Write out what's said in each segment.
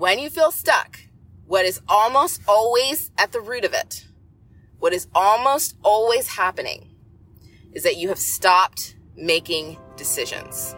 when you feel stuck, what is almost always at the root of it, what is almost always happening is that you have stopped making decisions.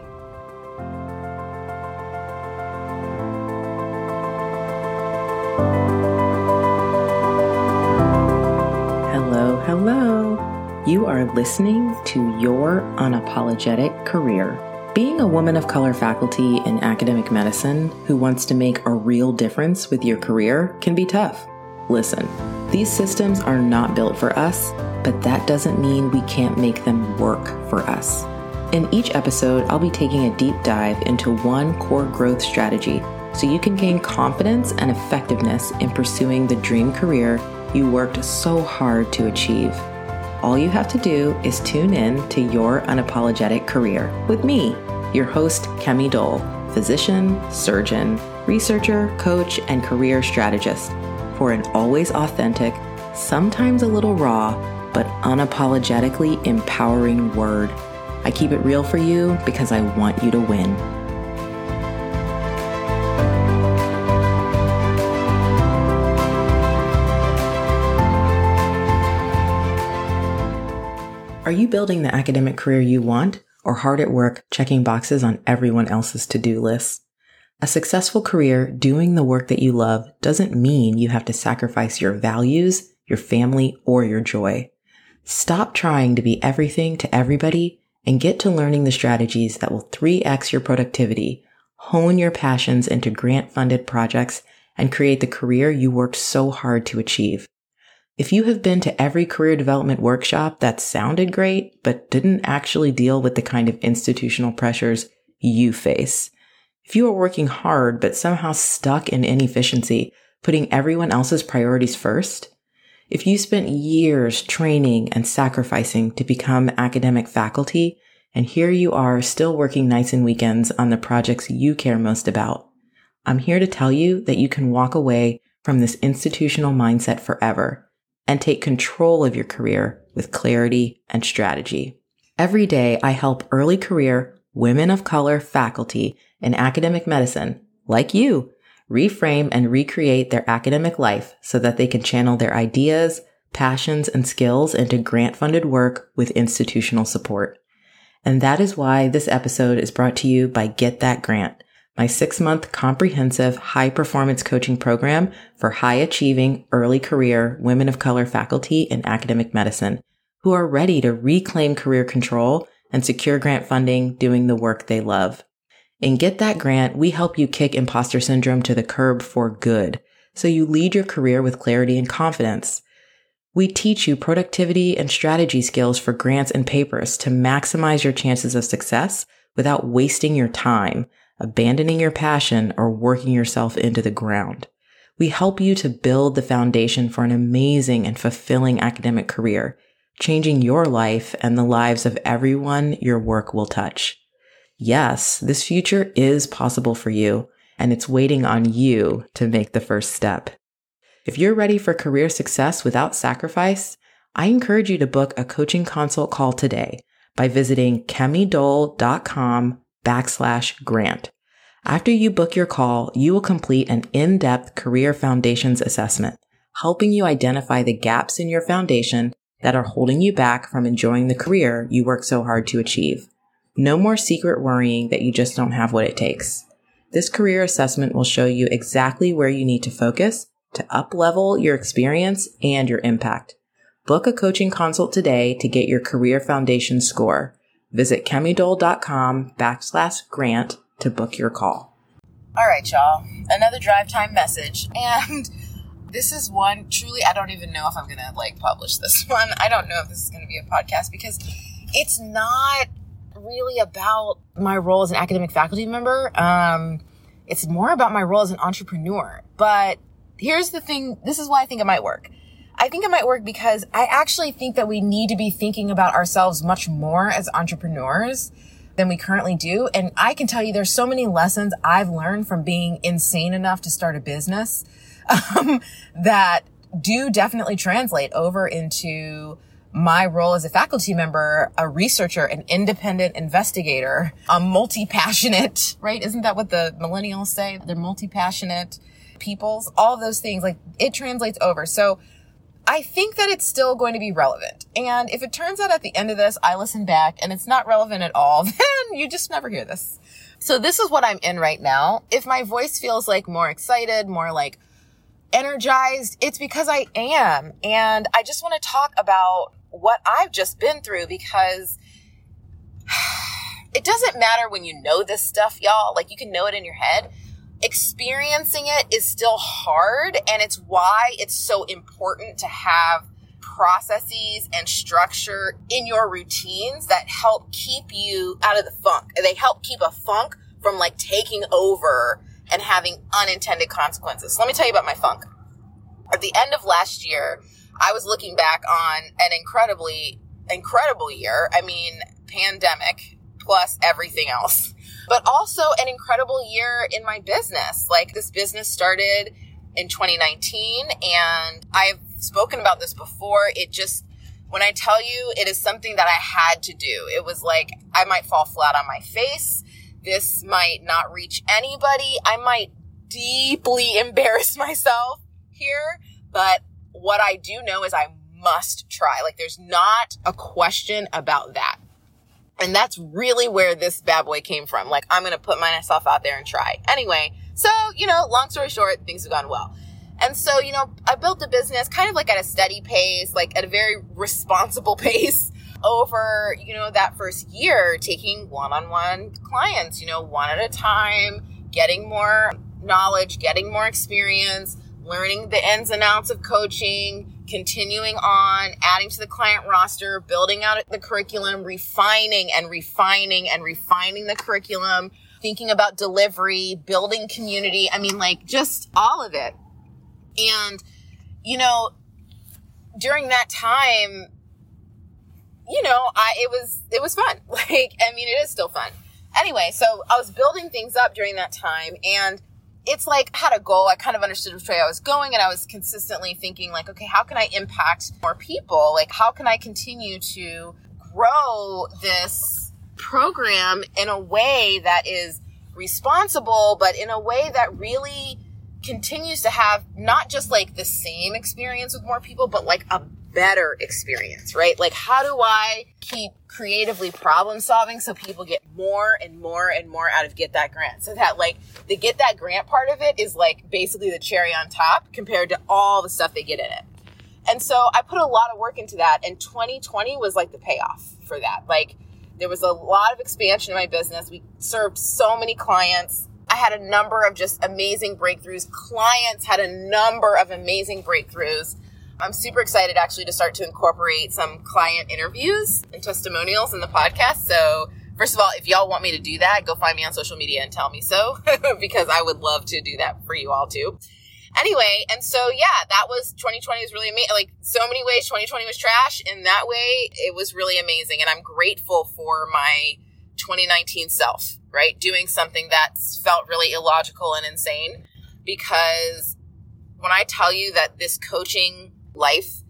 Hello, hello. You are listening to Your Unapologetic Career. Being a woman of color faculty in academic medicine who wants to make a real difference with your career can be tough. Listen, these systems are not built for us, but that doesn't mean we can't make them work for us. In each episode, I'll be taking a deep dive into one core growth strategy so you can gain confidence and effectiveness in pursuing the dream career you worked so hard to achieve. All you have to do is tune in to Your Unapologetic Career with me, your host, Kemi Doll, physician, surgeon, researcher, coach, and career strategist, for an always authentic, sometimes a little raw, but unapologetically empowering word. I keep it real for you because I want you to win. You building the academic career you want or hard at work checking boxes on everyone else's to do list? A successful career doing the work that you love doesn't mean you have to sacrifice your values, your family, or your joy. Stop trying to be everything to everybody and get to learning the strategies that will 3x your productivity, hone your passions into grant funded projects, and create the career you worked so hard to achieve. If you have been to every career development workshop that sounded great, but didn't actually deal with the kind of institutional pressures you face, if you are working hard but somehow stuck in inefficiency, putting everyone else's priorities first, if you spent years training and sacrificing to become academic faculty, and here you are still working nights and weekends on the projects you care most about, I'm here to tell you that you can walk away from this institutional mindset forever and take control of your career with clarity and strategy. Every day, I help early career women of color faculty in academic medicine, like you, reframe and recreate their academic life so that they can channel their ideas, passions, and skills into grant funded work with institutional support. And that is why this episode is brought to you by Get That Grant my six month comprehensive high performance coaching program for high achieving early career women of color faculty in academic medicine who are ready to reclaim career control and secure grant funding doing the work they love. In Get That Grant, we help you kick imposter syndrome to the curb for good so you lead your career with clarity and confidence. We teach you productivity and strategy skills for grants and papers to maximize your chances of success without wasting your time abandoning your passion, or working yourself into the ground. We help you to build the foundation for an amazing and fulfilling academic career, changing your life and the lives of everyone your work will touch. Yes, this future is possible for you, and it's waiting on you to make the first step. If you're ready for career success without sacrifice, I encourage you to book a coaching consult call today by visiting kemidoll.com backslash grant. After you book your call, you will complete an in-depth career foundations assessment, helping you identify the gaps in your foundation that are holding you back from enjoying the career you work so hard to achieve. No more secret worrying that you just don't have what it takes. This career assessment will show you exactly where you need to focus to up-level your experience and your impact. Book a coaching consult today to get your career foundation score. Visit kemidoll.com backslash grant to book your call. All right, y'all. Another drive time message. And this is one truly, I don't even know if I'm going to like publish this one. I don't know if this is going to be a podcast because it's not really about my role as an academic faculty member. Um, it's more about my role as an entrepreneur. But here's the thing. This is why I think it might work. I think it might work because I actually think that we need to be thinking about ourselves much more as entrepreneurs than we currently do. And I can tell you there's so many lessons I've learned from being insane enough to start a business um, that do definitely translate over into my role as a faculty member, a researcher, an independent investigator, a multi-passionate, right? Isn't that what the millennials say? They're multi-passionate peoples, all those things, like it translates over. So I think that it's still going to be relevant. And if it turns out at the end of this, I listen back and it's not relevant at all, then you just never hear this. So this is what I'm in right now. If my voice feels like more excited, more like energized, it's because I am. And I just want to talk about what I've just been through because it doesn't matter when you know this stuff, y'all. Like you can know it in your head. Experiencing it is still hard. And it's why it's so important to have processes and structure in your routines that help keep you out of the funk. They help keep a funk from like taking over and having unintended consequences. So let me tell you about my funk. At the end of last year, I was looking back on an incredibly, incredible year. I mean, pandemic plus everything else, but also an incredible year in my business. Like this business started in 2019 and I've spoken about this before. It just, when I tell you it is something that I had to do, it was like I might fall flat on my face. This might not reach anybody. I might deeply embarrass myself here, but what I do know is I must try. Like there's not a question about that. And that's really where this bad boy came from. Like I'm going to put myself out there and try. Anyway, so, you know, long story short, things have gone well. And so, you know, I built a business kind of like at a steady pace, like at a very responsible pace over, you know, that first year, taking one-on-one clients, you know, one at a time, getting more knowledge, getting more experience, learning the ins and outs of coaching, continuing on, adding to the client roster, building out the curriculum, refining and refining and refining the curriculum, thinking about delivery, building community. I mean, like just all of it. And, you know, during that time, you know, I, it was, it was fun. Like, I mean, it is still fun. Anyway, so I was building things up during that time and it's like I had a goal. I kind of understood which way I was going and I was consistently thinking like, okay, how can I impact more people? Like, how can I continue to grow this program in a way that is responsible, but in a way that really continues to have not just like the same experience with more people, but like a better experience, right? Like, how do I keep creatively problem solving so people get more and more and more out of get that grant? So that like the get that grant part of it is like basically the cherry on top compared to all the stuff they get in it. And so I put a lot of work into that and 2020 was like the payoff for that. Like there was a lot of expansion in my business. We served so many clients. I had a number of just amazing breakthroughs. Clients had a number of amazing breakthroughs. I'm super excited actually to start to incorporate some client interviews and testimonials in the podcast. So, first of all, if y'all want me to do that, go find me on social media and tell me so because I would love to do that for you all too. Anyway, and so yeah, that was 2020 was really amazing. Like so many ways 2020 was trash. In that way, it was really amazing. And I'm grateful for my 2019 self, right? Doing something that felt really illogical and insane because when I tell you that this coaching life,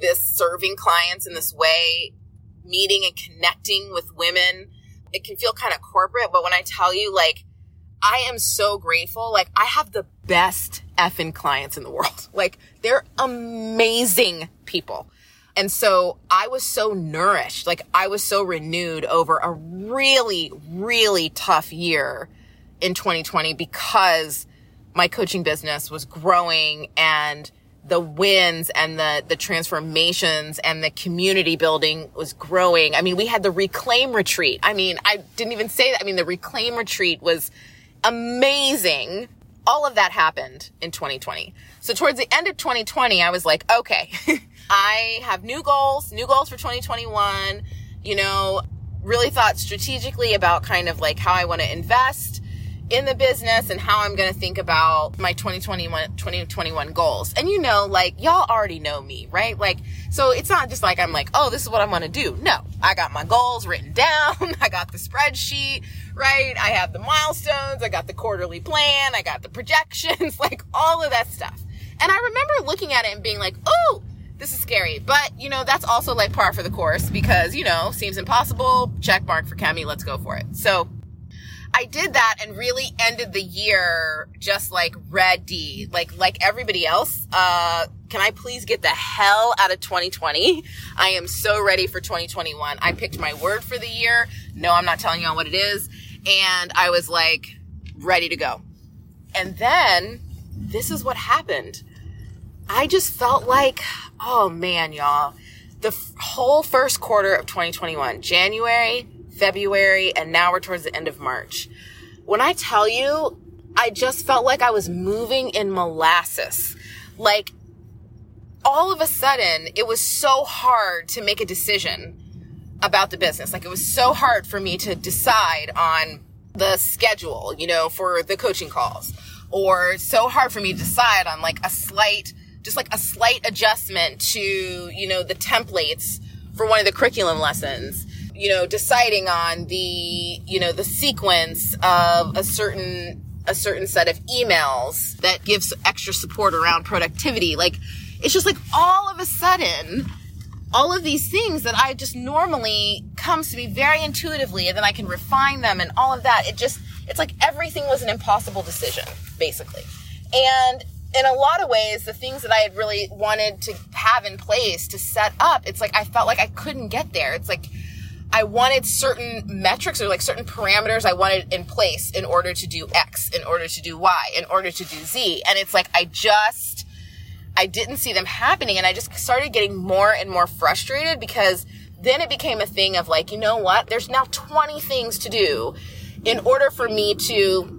this serving clients in this way, meeting and connecting with women. It can feel kind of corporate, but when I tell you, like, I am so grateful. Like, I have the best effing clients in the world. Like, they're amazing people. And so I was so nourished. Like, I was so renewed over a really, really tough year in 2020 because my coaching business was growing and the wins and the the transformations and the community building was growing. I mean, we had the reclaim retreat. I mean, I didn't even say that. I mean, the reclaim retreat was amazing. All of that happened in 2020. So towards the end of 2020, I was like, okay, I have new goals, new goals for 2021. You know, really thought strategically about kind of like how I want to invest in the business and how I'm going to think about my 2021, 2021 goals. And you know, like y'all already know me, right? Like, so it's not just like I'm like, oh, this is what I'm going to do. No, I got my goals written down. I got the spreadsheet, right? I have the milestones. I got the quarterly plan. I got the projections, like all of that stuff. And I remember looking at it and being like, oh, this is scary. But, you know, that's also like par for the course because, you know, seems impossible. Check mark for Kemi. Let's go for it. So I did that and really ended the year just like ready, like, like everybody else. Uh, can I please get the hell out of 2020? I am so ready for 2021. I picked my word for the year. No, I'm not telling y'all what it is. And I was like ready to go. And then this is what happened. I just felt like, oh man, y'all, the f- whole first quarter of 2021, January, February, and now we're towards the end of March. When I tell you, I just felt like I was moving in molasses. Like all of a sudden, it was so hard to make a decision about the business. Like it was so hard for me to decide on the schedule, you know, for the coaching calls or so hard for me to decide on like a slight just like a slight adjustment to, you know, the templates for one of the curriculum lessons, you know, deciding on the, you know, the sequence of a certain, a certain set of emails that gives extra support around productivity. Like, it's just like all of a sudden, all of these things that I just normally comes to me very intuitively and then I can refine them and all of that. It just, it's like everything was an impossible decision, basically. And in a lot of ways, the things that I had really wanted to have in place to set up, it's like I felt like I couldn't get there. It's like I wanted certain metrics or like certain parameters I wanted in place in order to do X, in order to do Y, in order to do Z. And it's like I just, I didn't see them happening. And I just started getting more and more frustrated because then it became a thing of like, you know what? There's now 20 things to do in order for me to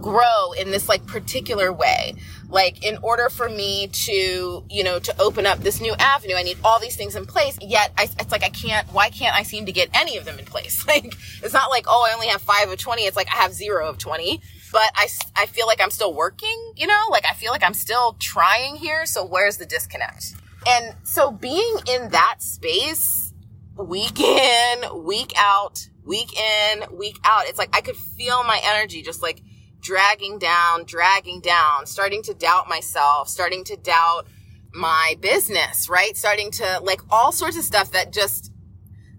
grow in this like particular way. Like in order for me to, you know, to open up this new avenue, I need all these things in place. Yet I, it's like I can't. Why can't I seem to get any of them in place? Like it's not like oh I only have five of twenty. It's like I have zero of twenty. But I, I feel like I'm still working, you know, like I feel like I'm still trying here. So where's the disconnect? And so being in that space week in, week out, week in, week out, it's like I could feel my energy just like dragging down, dragging down, starting to doubt myself, starting to doubt my business, right? Starting to like all sorts of stuff that just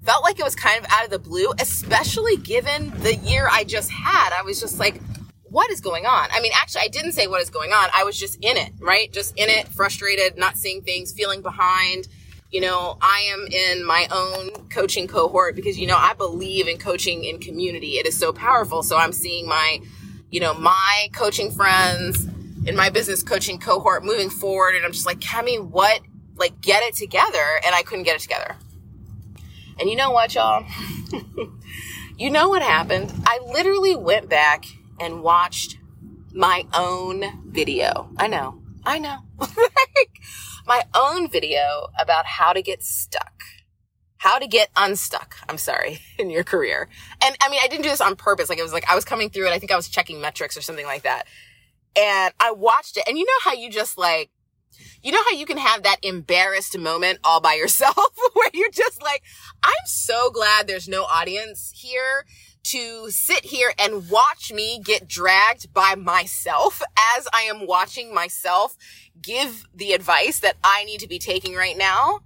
felt like it was kind of out of the blue, especially given the year I just had. I was just like, what is going on? I mean, actually, I didn't say what is going on. I was just in it, right? Just in it, frustrated, not seeing things, feeling behind. You know, I am in my own coaching cohort because, you know, I believe in coaching in community. It is so powerful. So I'm seeing my you know, my coaching friends in my business coaching cohort moving forward. And I'm just like, Kemi, what? Like, get it together. And I couldn't get it together. And you know what, y'all? you know what happened? I literally went back and watched my own video. I know. I know. like, my own video about how to get stuck how to get unstuck. I'm sorry in your career. And I mean, I didn't do this on purpose. Like it was like I was coming through and I think I was checking metrics or something like that. And I watched it and you know how you just like, you know how you can have that embarrassed moment all by yourself where you're just like, I'm so glad there's no audience here to sit here and watch me get dragged by myself as I am watching myself give the advice that I need to be taking right now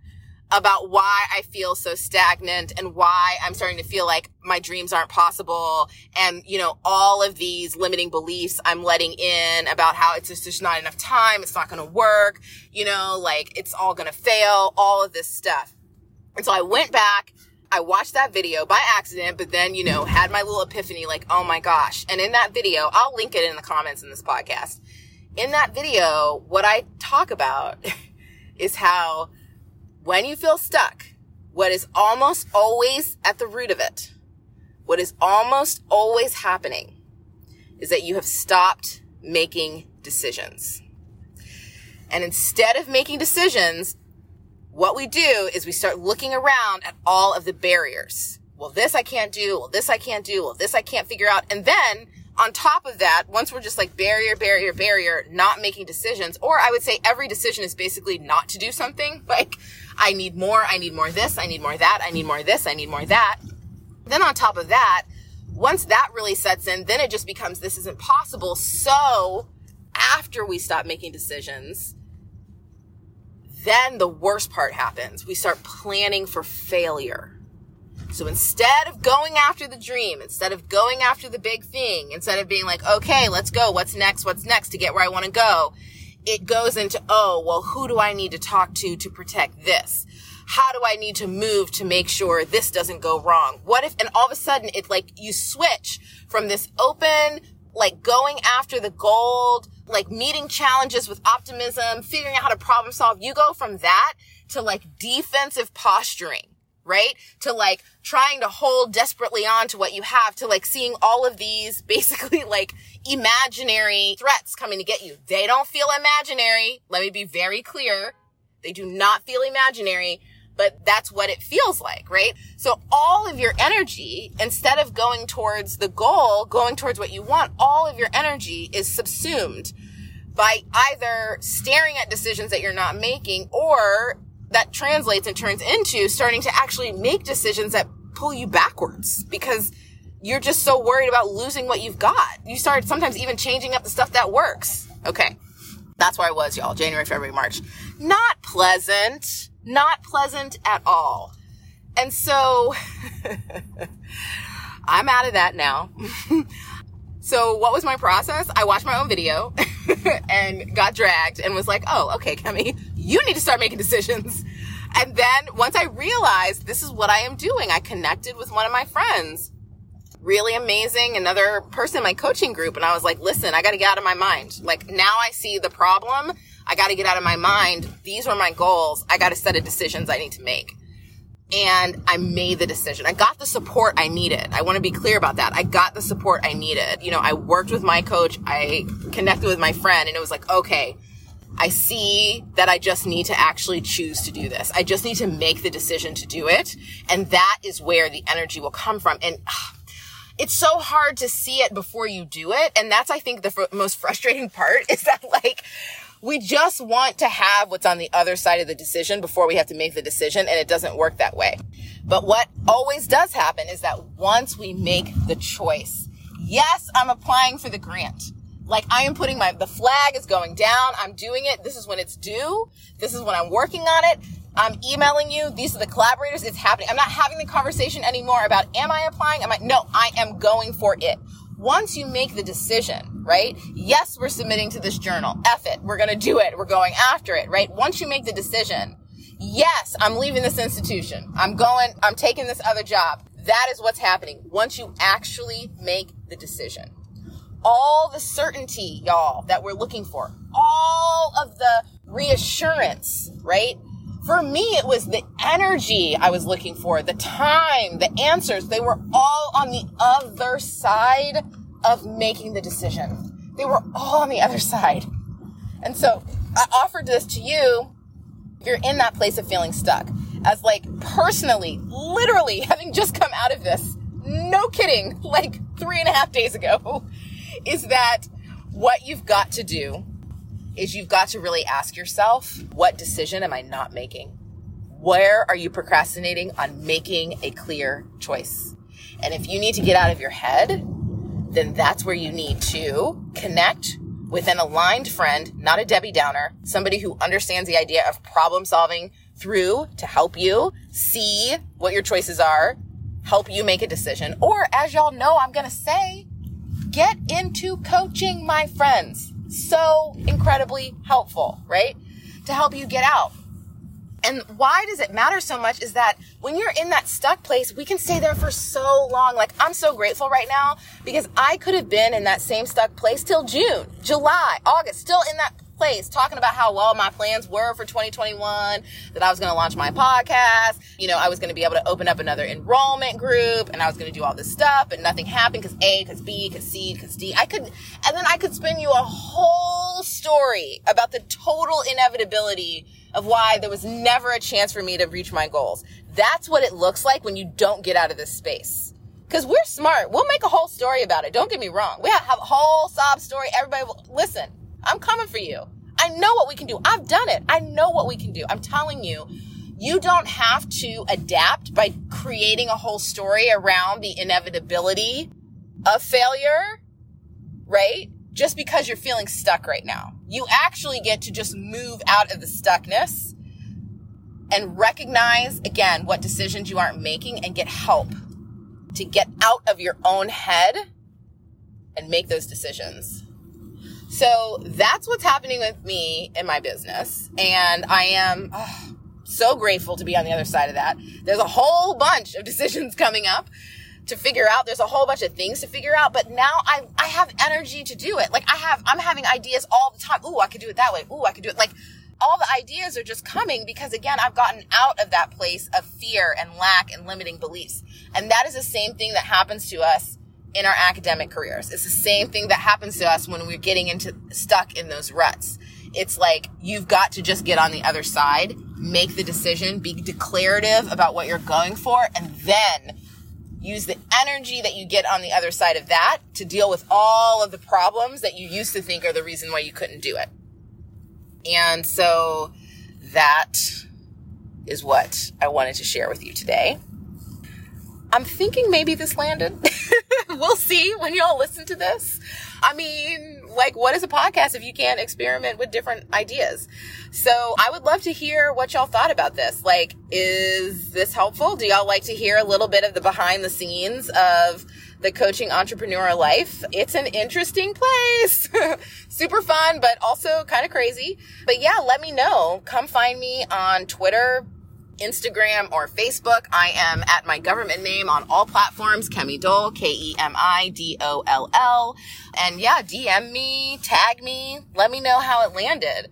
about why I feel so stagnant and why I'm starting to feel like my dreams aren't possible. And, you know, all of these limiting beliefs I'm letting in about how it's just, just not enough time. It's not going to work. You know, like it's all going to fail, all of this stuff. And so I went back. I watched that video by accident, but then, you know, had my little epiphany like, oh my gosh. And in that video, I'll link it in the comments in this podcast. In that video, what I talk about is how when you feel stuck, what is almost always at the root of it, what is almost always happening is that you have stopped making decisions. And instead of making decisions, what we do is we start looking around at all of the barriers. Well, this I can't do. Well, this I can't do. Well, this I can't figure out. And then on top of that, once we're just like barrier, barrier, barrier, not making decisions, or I would say every decision is basically not to do something. Like, I need more, I need more this, I need more that, I need more this, I need more that. Then on top of that, once that really sets in, then it just becomes this isn't possible. So after we stop making decisions, Then the worst part happens. We start planning for failure. So instead of going after the dream, instead of going after the big thing, instead of being like, okay, let's go. What's next? What's next to get where I want to go? It goes into, oh, well, who do I need to talk to to protect this? How do I need to move to make sure this doesn't go wrong? What if, and all of a sudden it's like you switch from this open, like going after the gold, like meeting challenges with optimism, figuring out how to problem solve. You go from that to like defensive posturing right? To like trying to hold desperately on to what you have to like seeing all of these basically like imaginary threats coming to get you. They don't feel imaginary. Let me be very clear. They do not feel imaginary, but that's what it feels like, right? So all of your energy, instead of going towards the goal, going towards what you want, all of your energy is subsumed by either staring at decisions that you're not making or that translates and turns into starting to actually make decisions that pull you backwards because you're just so worried about losing what you've got. You start sometimes even changing up the stuff that works. Okay. That's where I was, y'all. January, February, March. Not pleasant. Not pleasant at all. And so I'm out of that now. so what was my process? I watched my own video and got dragged and was like, oh, okay, Kemi, you need to start making decisions. And then once I realized this is what I am doing, I connected with one of my friends, really amazing, another person in my coaching group. And I was like, listen, I got to get out of my mind. Like now I see the problem. I got to get out of my mind. These were my goals. I got a set of decisions I need to make. And I made the decision. I got the support I needed. I want to be clear about that. I got the support I needed. You know, I worked with my coach. I connected with my friend and it was like, okay, I see that I just need to actually choose to do this. I just need to make the decision to do it. And that is where the energy will come from. And uh, it's so hard to see it before you do it. And that's, I think, the fr- most frustrating part is that like, we just want to have what's on the other side of the decision before we have to make the decision. And it doesn't work that way. But what always does happen is that once we make the choice, yes, I'm applying for the grant. Like I am putting my, the flag is going down. I'm doing it. This is when it's due. This is when I'm working on it. I'm emailing you. These are the collaborators. It's happening. I'm not having the conversation anymore about am I applying? Am I? No, I am going for it. Once you make the decision, right? Yes, we're submitting to this journal. F it. We're going to do it. We're going after it, right? Once you make the decision, yes, I'm leaving this institution. I'm going, I'm taking this other job. That is what's happening once you actually make the decision all the certainty, y'all, that we're looking for, all of the reassurance, right? For me, it was the energy I was looking for, the time, the answers. They were all on the other side of making the decision. They were all on the other side. And so I offered this to you if you're in that place of feeling stuck as like personally, literally having just come out of this. No kidding, like three and a half days ago is that what you've got to do is you've got to really ask yourself, what decision am I not making? Where are you procrastinating on making a clear choice? And if you need to get out of your head, then that's where you need to connect with an aligned friend, not a Debbie Downer, somebody who understands the idea of problem solving through to help you see what your choices are, help you make a decision. Or as y'all know, I'm going to say, Get into coaching, my friends. So incredibly helpful, right? To help you get out. And why does it matter so much is that when you're in that stuck place, we can stay there for so long. Like, I'm so grateful right now because I could have been in that same stuck place till June, July, August, still in that place talking about how well my plans were for 2021, that I was going to launch my podcast. You know, I was going to be able to open up another enrollment group and I was going to do all this stuff, but nothing happened because A, because B, because C, because D. I could, and then I could spin you a whole story about the total inevitability of why there was never a chance for me to reach my goals. That's what it looks like when you don't get out of this space. Cause we're smart. We'll make a whole story about it. Don't get me wrong. We have a whole sob story. Everybody will listen. I'm coming for you. I know what we can do. I've done it. I know what we can do. I'm telling you, you don't have to adapt by creating a whole story around the inevitability of failure, right? Just because you're feeling stuck right now. You actually get to just move out of the stuckness and recognize again what decisions you aren't making and get help to get out of your own head and make those decisions. So that's what's happening with me in my business. And I am oh, so grateful to be on the other side of that. There's a whole bunch of decisions coming up to figure out. There's a whole bunch of things to figure out, but now I, I have energy to do it. Like I have, I'm having ideas all the time. Ooh, I could do it that way. Ooh, I could do it. Like all the ideas are just coming because again, I've gotten out of that place of fear and lack and limiting beliefs. And that is the same thing that happens to us in our academic careers. It's the same thing that happens to us when we're getting into stuck in those ruts. It's like you've got to just get on the other side, make the decision, be declarative about what you're going for, and then use the energy that you get on the other side of that to deal with all of the problems that you used to think are the reason why you couldn't do it. And so that is what I wanted to share with you today. I'm thinking maybe this landed. we'll see when y'all listen to this. I mean, like, what is a podcast if you can't experiment with different ideas? So I would love to hear what y'all thought about this. Like, is this helpful? Do y'all like to hear a little bit of the behind the scenes of the coaching entrepreneur life? It's an interesting place. Super fun, but also kind of crazy. But yeah, let me know. Come find me on Twitter, Instagram or Facebook. I am at my government name on all platforms, Kemi Doll, K-E-M-I-D-O-L-L. And yeah, DM me, tag me, let me know how it landed.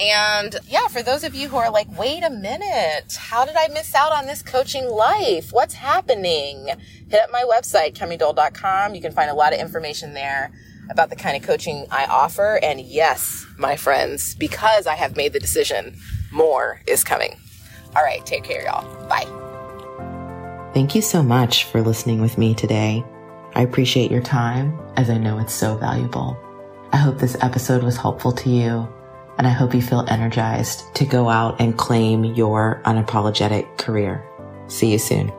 And yeah, for those of you who are like, wait a minute, how did I miss out on this coaching life? What's happening? Hit up my website, kemidoll.com. You can find a lot of information there about the kind of coaching I offer. And yes, my friends, because I have made the decision, more is coming. All right, take care, y'all. Bye. Thank you so much for listening with me today. I appreciate your time as I know it's so valuable. I hope this episode was helpful to you and I hope you feel energized to go out and claim your unapologetic career. See you soon.